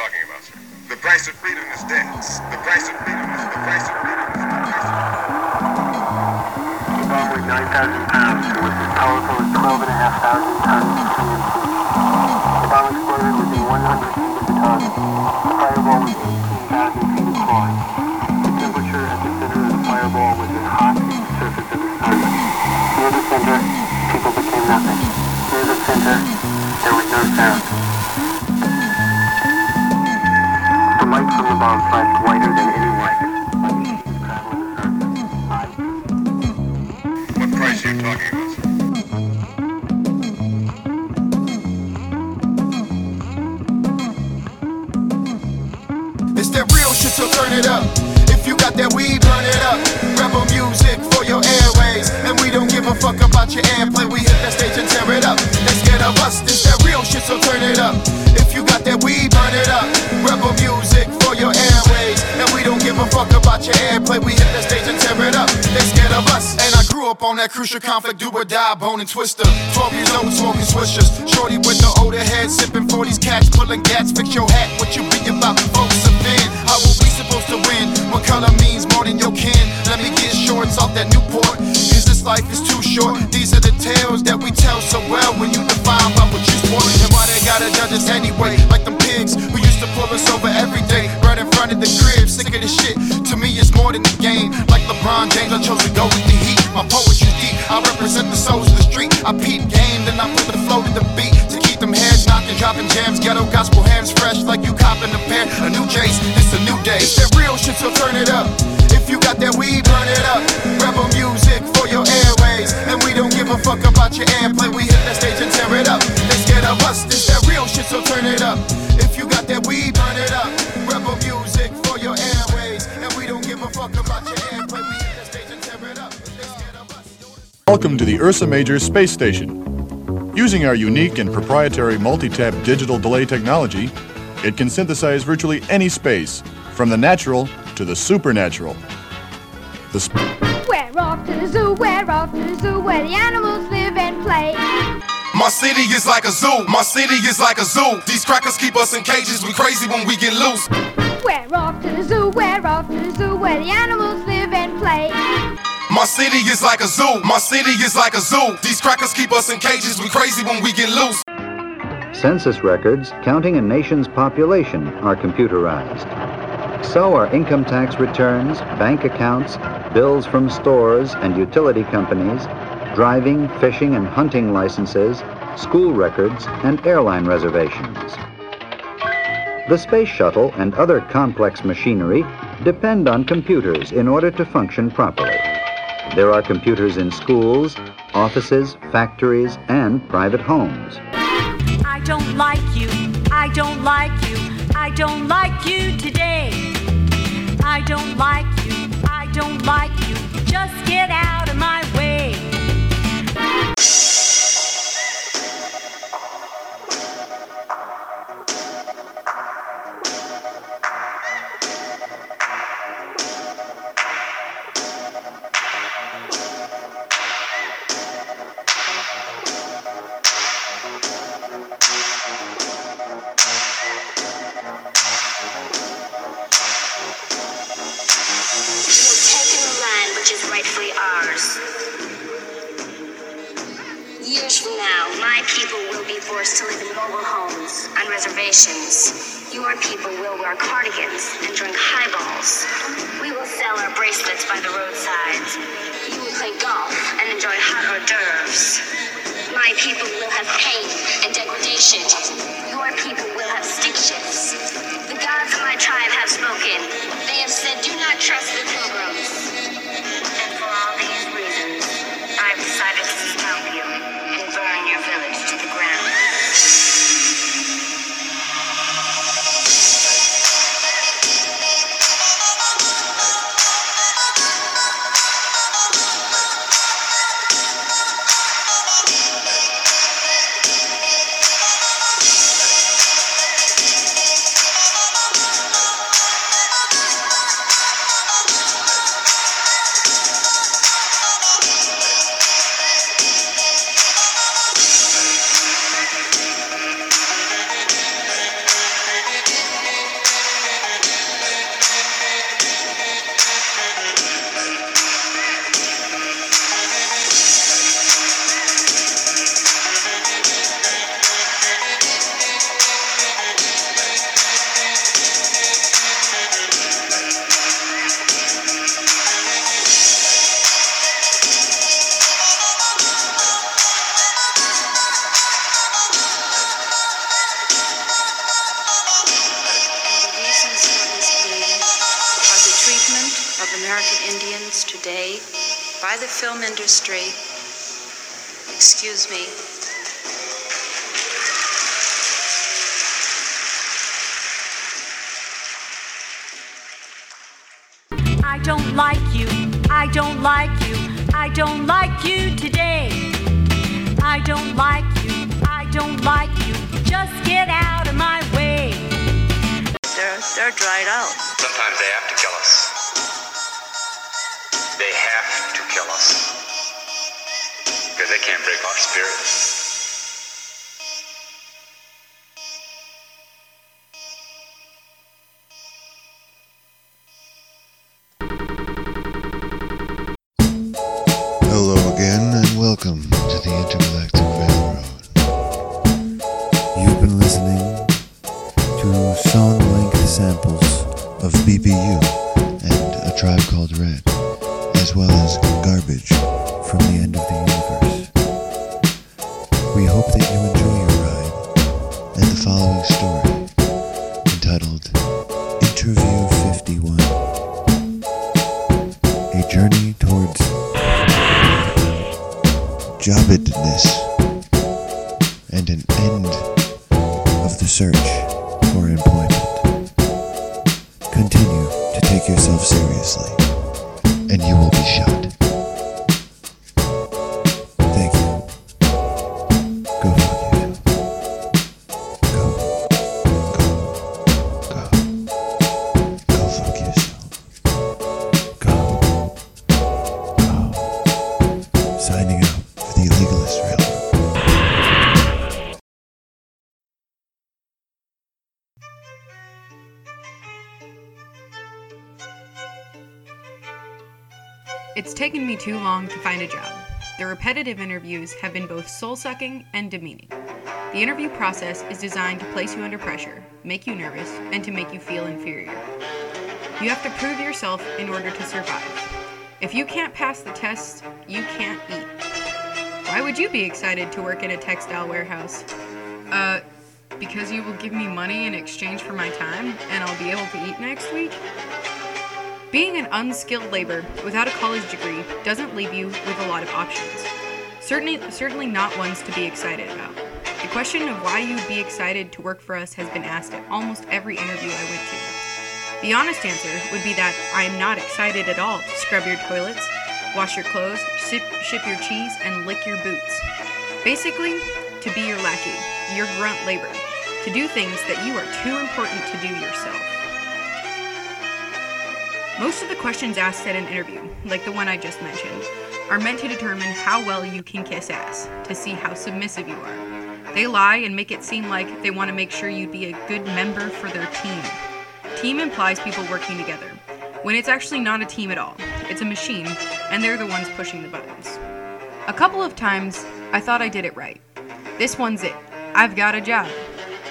talking about, sir? The price of freedom is death. The price of freedom is the price of freedom is the price of The bomb weighed 9,000 pounds and was as powerful as 12,500 tons of TNT. The bomb exploded within 100 feet of the target. Bomb flashed whiter than any. I What price are you talking about? It's that real shit, so turn it up. You got that weed, burn it up. Rebel music for your airways. And we don't give a fuck about your airplay. We hit that stage and tear it up. They scared of us. This that real shit, so turn it up. If you got that weed, burn it up. Rebel music for your airways. And we don't give a fuck about your airplay. We hit that stage and tear it up. They scared of us. And I grew up on that crucial conflict, do or die, bone and Twista. 12 years old, smoking swishers. Shorty with the older head, sipping 40s, cats, pulling gats. Fix your hat, what you be about, folks are we supposed to win? What color means more than your kin? Let me get shorts off that Newport. Cause this life is too short. These are the tales that we tell so well when you define by what you sport. And why they gotta judge us anyway? Like them pigs who used to pull us over every day. Right in front of the crib, sick of this shit. To me, it's more than the game. Like LeBron James, I chose to go with the heat. My poetry's deep. I represent the souls of the street. I peep game, then I put the flow to the beat to keep them heads knocking, dropping jams. Ghetto gospel hands fresh, like you copping a pair. A new Jace, Shit, so turn it up. If you got that weed, burn it up. Rebel music for your airways. And we don't give a fuck about your airplay. We hit that stage and tear it up. They scared of us, this that real shit, so turn it up. If you got that weed, burn it up. Rebel music for your airways. And we don't give a fuck about your airplay. We hit that stage and tear it up. Welcome to the Ursa Major Space Station. Using our unique and proprietary multi-tap digital delay technology, it can synthesize virtually any space, from the natural to the supernatural. The sp- We're off to the zoo, we're off to the zoo where the animals live and play. My city is like a zoo. My city is like a zoo. These crackers keep us in cages. We crazy when we get loose. We're off to the zoo, we're off to the zoo where the animals live and play. My city is like a zoo. My city is like a zoo. These crackers keep us in cages. We crazy when we get loose. Census records counting a nation's population are computerized. So are income tax returns, bank accounts, bills from stores and utility companies, driving, fishing, and hunting licenses, school records, and airline reservations. The space shuttle and other complex machinery depend on computers in order to function properly. There are computers in schools, offices, factories, and private homes. I don't like you. I don't like you. I don't like you today. I don't like you. I don't like you. Just get out of my way. Said, I don't like you. I don't like you. I don't like you today. I don't like you. I don't like you. Just get out of my way. they're, they're dried out. Sometimes they have to kill us. They have to kill us. Because they can't break our spirit. Song length samples of BBU and A Tribe Called Red, as well as garbage from the end of the universe. We hope that you enjoy your ride and the following story, me too long to find a job. The repetitive interviews have been both soul sucking and demeaning. The interview process is designed to place you under pressure, make you nervous, and to make you feel inferior. You have to prove yourself in order to survive. If you can't pass the test, you can't eat. Why would you be excited to work in a textile warehouse? Uh, because you will give me money in exchange for my time and I'll be able to eat next week? Being an unskilled labor without a college degree doesn't leave you with a lot of options. Certainly, certainly not ones to be excited about. The question of why you'd be excited to work for us has been asked at almost every interview I went to. The honest answer would be that I am not excited at all to scrub your toilets, wash your clothes, ship, ship your cheese, and lick your boots. Basically, to be your lackey, your grunt labor, to do things that you are too important to do yourself. Most of the questions asked at an interview, like the one I just mentioned, are meant to determine how well you can kiss ass, to see how submissive you are. They lie and make it seem like they want to make sure you'd be a good member for their team. Team implies people working together, when it's actually not a team at all. It's a machine, and they're the ones pushing the buttons. A couple of times, I thought I did it right. This one's it. I've got a job.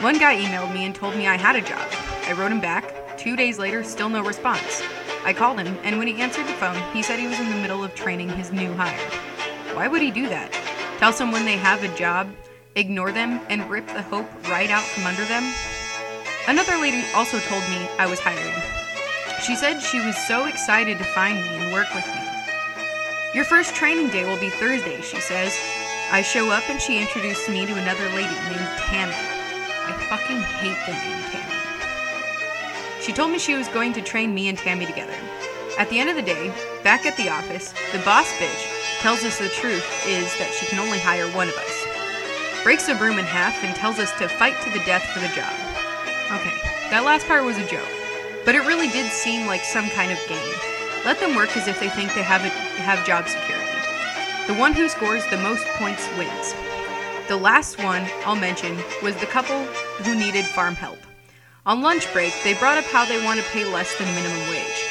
One guy emailed me and told me I had a job. I wrote him back. Two days later, still no response. I called him, and when he answered the phone, he said he was in the middle of training his new hire. Why would he do that? Tell someone they have a job, ignore them, and rip the hope right out from under them? Another lady also told me I was hired. She said she was so excited to find me and work with me. Your first training day will be Thursday, she says. I show up and she introduced me to another lady named Tammy. I fucking hate the name Tammy. She told me she was going to train me and Tammy together. At the end of the day, back at the office, the boss bitch tells us the truth is that she can only hire one of us. Breaks the broom in half and tells us to fight to the death for the job. Okay, that last part was a joke, but it really did seem like some kind of game. Let them work as if they think they have, a, have job security. The one who scores the most points wins. The last one I'll mention was the couple who needed farm help. On lunch break, they brought up how they want to pay less than minimum wage.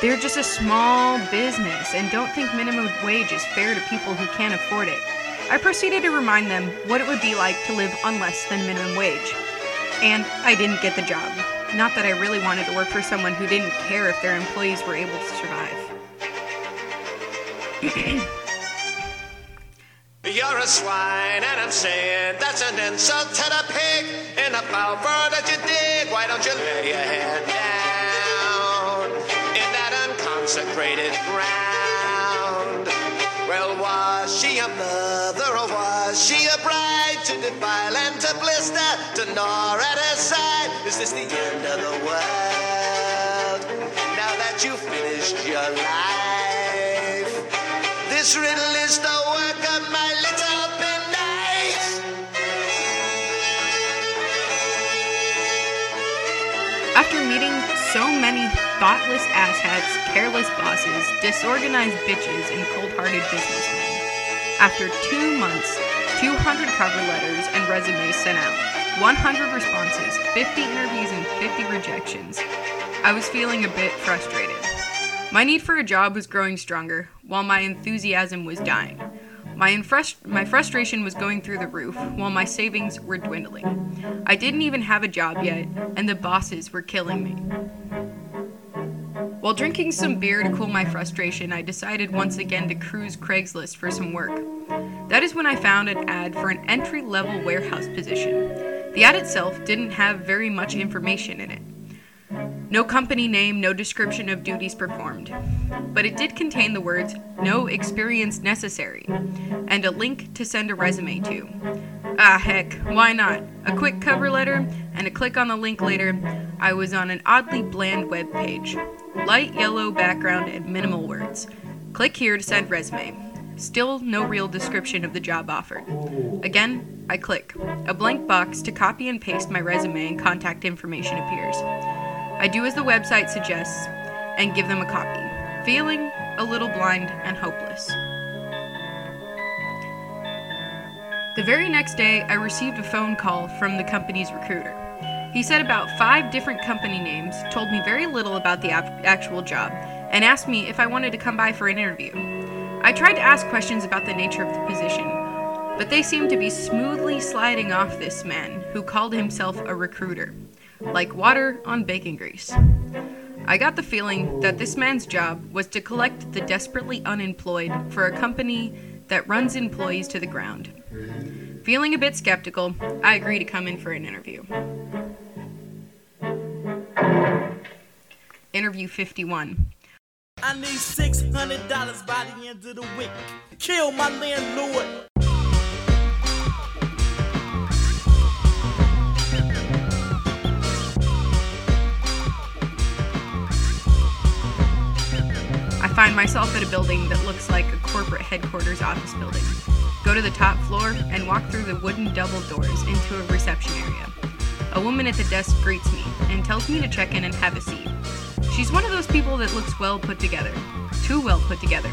They're just a small business and don't think minimum wage is fair to people who can't afford it. I proceeded to remind them what it would be like to live on less than minimum wage. And I didn't get the job. Not that I really wanted to work for someone who didn't care if their employees were able to survive. You're a swine, and I'm saying that's an insult to the pig. In the power that you dig, why don't you lay your head down in that unconscious consecrated ground. Well, was she a mother or was she a bride to defile and to blister, to gnaw at her side? Is this the end of the world? Now that you've finished your life, this riddle is the work of my little. After meeting so many thoughtless asshats, careless bosses, disorganized bitches, and cold hearted businessmen, after two months, 200 cover letters and resumes sent out, 100 responses, 50 interviews, and 50 rejections, I was feeling a bit frustrated. My need for a job was growing stronger, while my enthusiasm was dying. My, infrust- my frustration was going through the roof, while my savings were dwindling. I didn't even have a job yet, and the bosses were killing me. While drinking some beer to cool my frustration, I decided once again to cruise Craigslist for some work. That is when I found an ad for an entry level warehouse position. The ad itself didn't have very much information in it. No company name, no description of duties performed. But it did contain the words, no experience necessary, and a link to send a resume to. Ah, heck, why not? A quick cover letter and a click on the link later, I was on an oddly bland web page. Light yellow background and minimal words. Click here to send resume. Still no real description of the job offered. Again, I click. A blank box to copy and paste my resume and contact information appears. I do as the website suggests and give them a copy, feeling a little blind and hopeless. The very next day, I received a phone call from the company's recruiter. He said about five different company names, told me very little about the ap- actual job, and asked me if I wanted to come by for an interview. I tried to ask questions about the nature of the position, but they seemed to be smoothly sliding off this man who called himself a recruiter, like water on bacon grease. I got the feeling that this man's job was to collect the desperately unemployed for a company that runs employees to the ground. Feeling a bit skeptical, I agree to come in for an interview. Interview 51. I need six hundred dollars by the end of the week. Kill my landlord. Find myself at a building that looks like a corporate headquarters office building. Go to the top floor and walk through the wooden double doors into a reception area. A woman at the desk greets me and tells me to check in and have a seat. She's one of those people that looks well put together. Too well put together.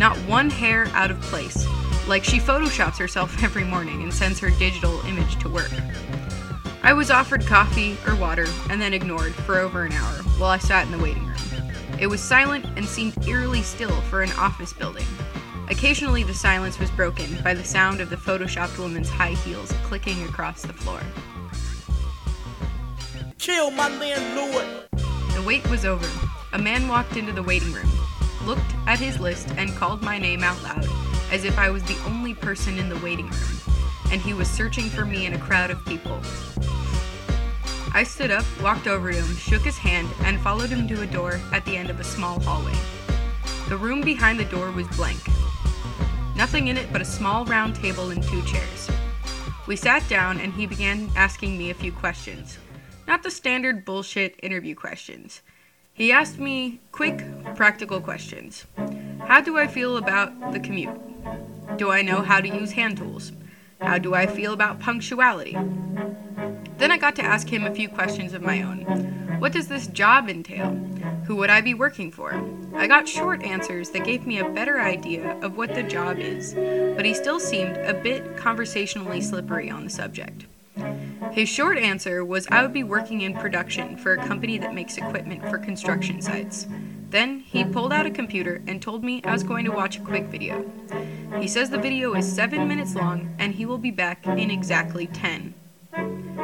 Not one hair out of place, like she photoshops herself every morning and sends her digital image to work. I was offered coffee or water and then ignored for over an hour while I sat in the waiting room. It was silent and seemed eerily still for an office building. Occasionally, the silence was broken by the sound of the photoshopped woman's high heels clicking across the floor. Kill my landlord. The wait was over. A man walked into the waiting room, looked at his list, and called my name out loud, as if I was the only person in the waiting room, and he was searching for me in a crowd of people. I stood up, walked over to him, shook his hand, and followed him to a door at the end of a small hallway. The room behind the door was blank. Nothing in it but a small round table and two chairs. We sat down and he began asking me a few questions. Not the standard bullshit interview questions. He asked me quick, practical questions. How do I feel about the commute? Do I know how to use hand tools? How do I feel about punctuality? Then I got to ask him a few questions of my own. What does this job entail? Who would I be working for? I got short answers that gave me a better idea of what the job is, but he still seemed a bit conversationally slippery on the subject. His short answer was I would be working in production for a company that makes equipment for construction sites. Then he pulled out a computer and told me I was going to watch a quick video. He says the video is 7 minutes long and he will be back in exactly 10.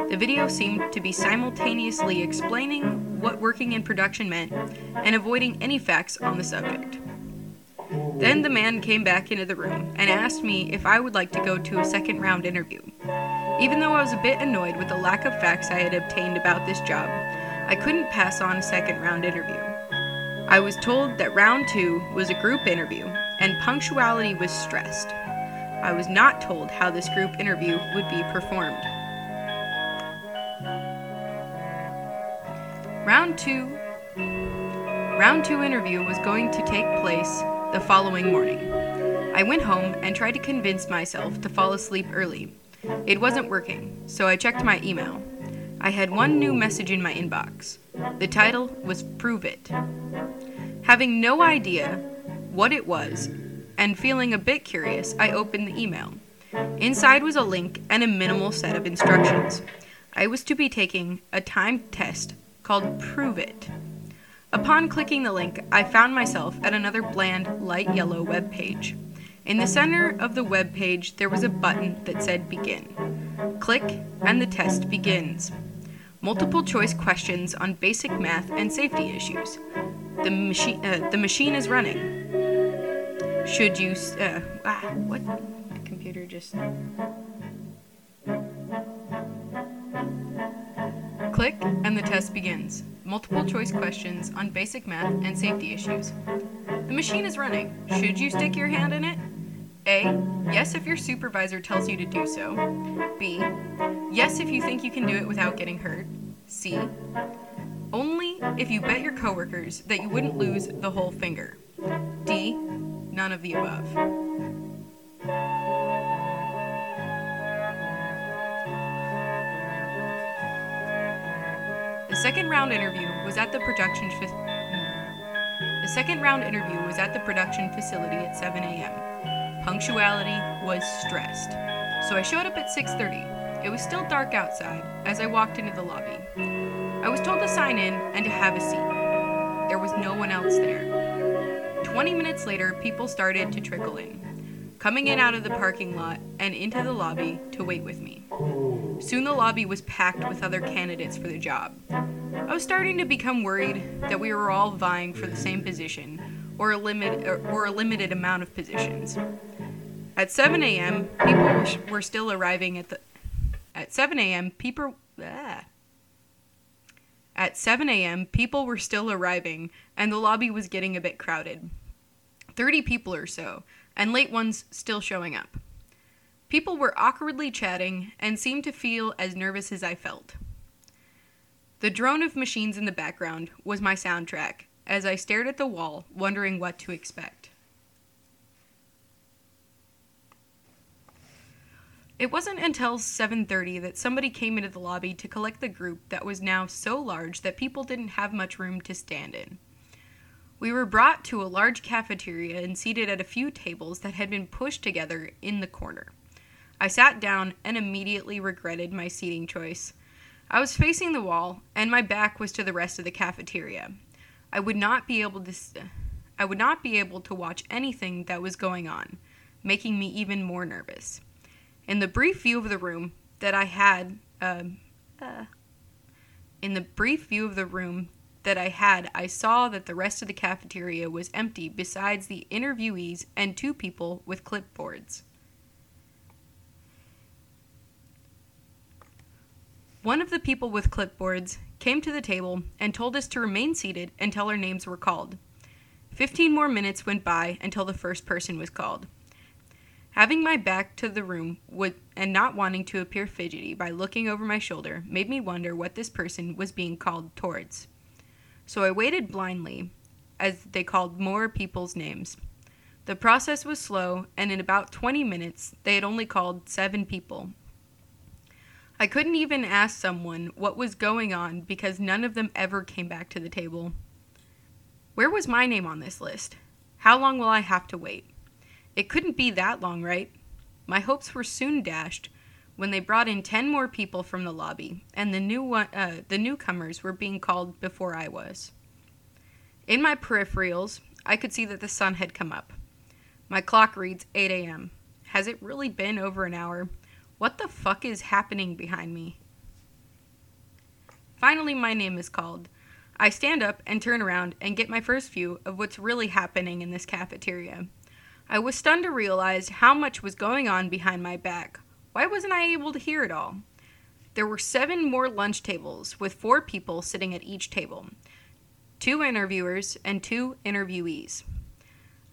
The video seemed to be simultaneously explaining what working in production meant and avoiding any facts on the subject. Then the man came back into the room and asked me if I would like to go to a second round interview. Even though I was a bit annoyed with the lack of facts I had obtained about this job, I couldn't pass on a second round interview. I was told that round two was a group interview and punctuality was stressed. I was not told how this group interview would be performed. Round two Round two interview was going to take place the following morning. I went home and tried to convince myself to fall asleep early. It wasn't working, so I checked my email. I had one new message in my inbox. The title was Prove It. Having no idea what it was and feeling a bit curious, I opened the email. Inside was a link and a minimal set of instructions. I was to be taking a timed test called Prove It. Upon clicking the link, I found myself at another bland, light yellow web page. In the center of the web page, there was a button that said Begin. Click, and the test begins. Multiple choice questions on basic math and safety issues. The machine, uh, the machine is running. Should you, uh, ah, what? Computer just. Click, and the test begins. Multiple choice questions on basic math and safety issues. The machine is running. Should you stick your hand in it? A. Yes, if your supervisor tells you to do so. B. Yes, if you think you can do it without getting hurt. C. If you bet your coworkers that you wouldn't lose the whole finger. D. None of the above. The second round interview was at the production fa- The second round interview was at the production facility at 7 a.m. Punctuality was stressed. So I showed up at 6:30. It was still dark outside as I walked into the lobby. Was told to sign in and to have a seat. There was no one else there. 20 minutes later, people started to trickle in, coming in out of the parking lot and into the lobby to wait with me. Soon the lobby was packed with other candidates for the job. I was starting to become worried that we were all vying for the same position or a, limit, or, or a limited amount of positions. At 7 a.m., people were, were still arriving at the. At 7 a.m., people. Ah. At 7 a.m., people were still arriving, and the lobby was getting a bit crowded. 30 people or so, and late ones still showing up. People were awkwardly chatting and seemed to feel as nervous as I felt. The drone of machines in the background was my soundtrack as I stared at the wall, wondering what to expect. It wasn't until 7:30 that somebody came into the lobby to collect the group that was now so large that people didn't have much room to stand in. We were brought to a large cafeteria and seated at a few tables that had been pushed together in the corner. I sat down and immediately regretted my seating choice. I was facing the wall and my back was to the rest of the cafeteria. I would not be able to I would not be able to watch anything that was going on, making me even more nervous. In the brief view of the room that I had, um, uh, in the brief view of the room that I had, I saw that the rest of the cafeteria was empty besides the interviewees and two people with clipboards. One of the people with clipboards came to the table and told us to remain seated until our names were called. Fifteen more minutes went by until the first person was called. Having my back to the room would, and not wanting to appear fidgety by looking over my shoulder made me wonder what this person was being called towards. So I waited blindly as they called more people's names. The process was slow, and in about 20 minutes, they had only called seven people. I couldn't even ask someone what was going on because none of them ever came back to the table. Where was my name on this list? How long will I have to wait? It couldn't be that long, right? My hopes were soon dashed when they brought in 10 more people from the lobby, and the, new one, uh, the newcomers were being called before I was. In my peripherals, I could see that the sun had come up. My clock reads 8 a.m. Has it really been over an hour? What the fuck is happening behind me? Finally, my name is called. I stand up and turn around and get my first view of what's really happening in this cafeteria. I was stunned to realize how much was going on behind my back. Why wasn't I able to hear it all? There were seven more lunch tables with four people sitting at each table. two interviewers, and two interviewees.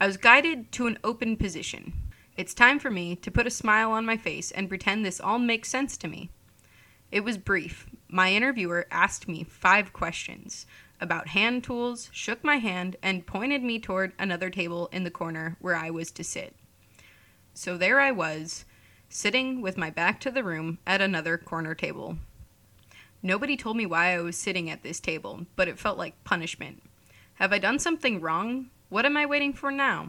I was guided to an open position. It's time for me to put a smile on my face and pretend this all makes sense to me. It was brief. My interviewer asked me five questions about hand tools, shook my hand, and pointed me toward another table in the corner where I was to sit. So there I was, sitting with my back to the room at another corner table. Nobody told me why I was sitting at this table, but it felt like punishment. Have I done something wrong? What am I waiting for now?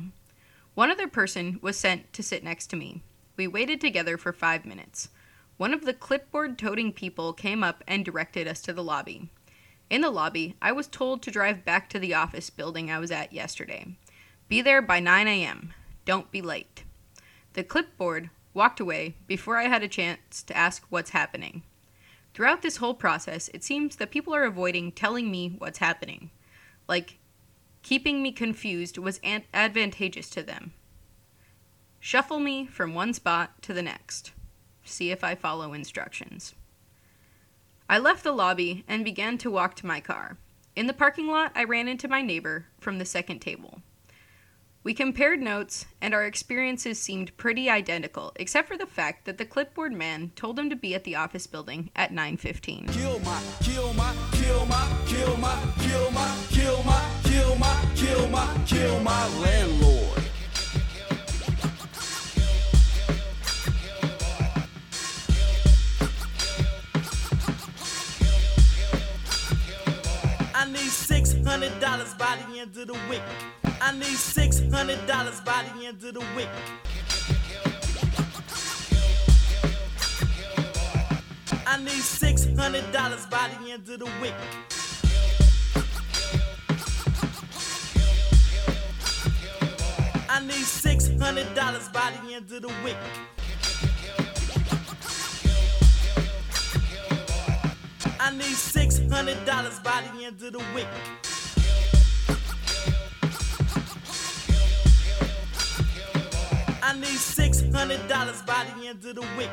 One other person was sent to sit next to me. We waited together for five minutes. One of the clipboard toting people came up and directed us to the lobby. In the lobby, I was told to drive back to the office building I was at yesterday. Be there by 9 a.m. Don't be late. The clipboard walked away before I had a chance to ask what's happening. Throughout this whole process, it seems that people are avoiding telling me what's happening. Like, keeping me confused was an- advantageous to them. Shuffle me from one spot to the next. See if I follow instructions. I left the lobby and began to walk to my car. In the parking lot, I ran into my neighbor from the second table. We compared notes, and our experiences seemed pretty identical, except for the fact that the clipboard man told him to be at the office building at 9:15. Kill my, kill my, kill my, kill my, kill my, kill my, kill my, kill my, kill my landlord. Hundred dollars by the end of the week. I need six hundred dollars by the end of the week. I need six hundred dollars by the end of the week. I need six hundred dollars by the end of the week. I need six hundred dollars by the end of the week. I need six hundred dollars by the end of the week.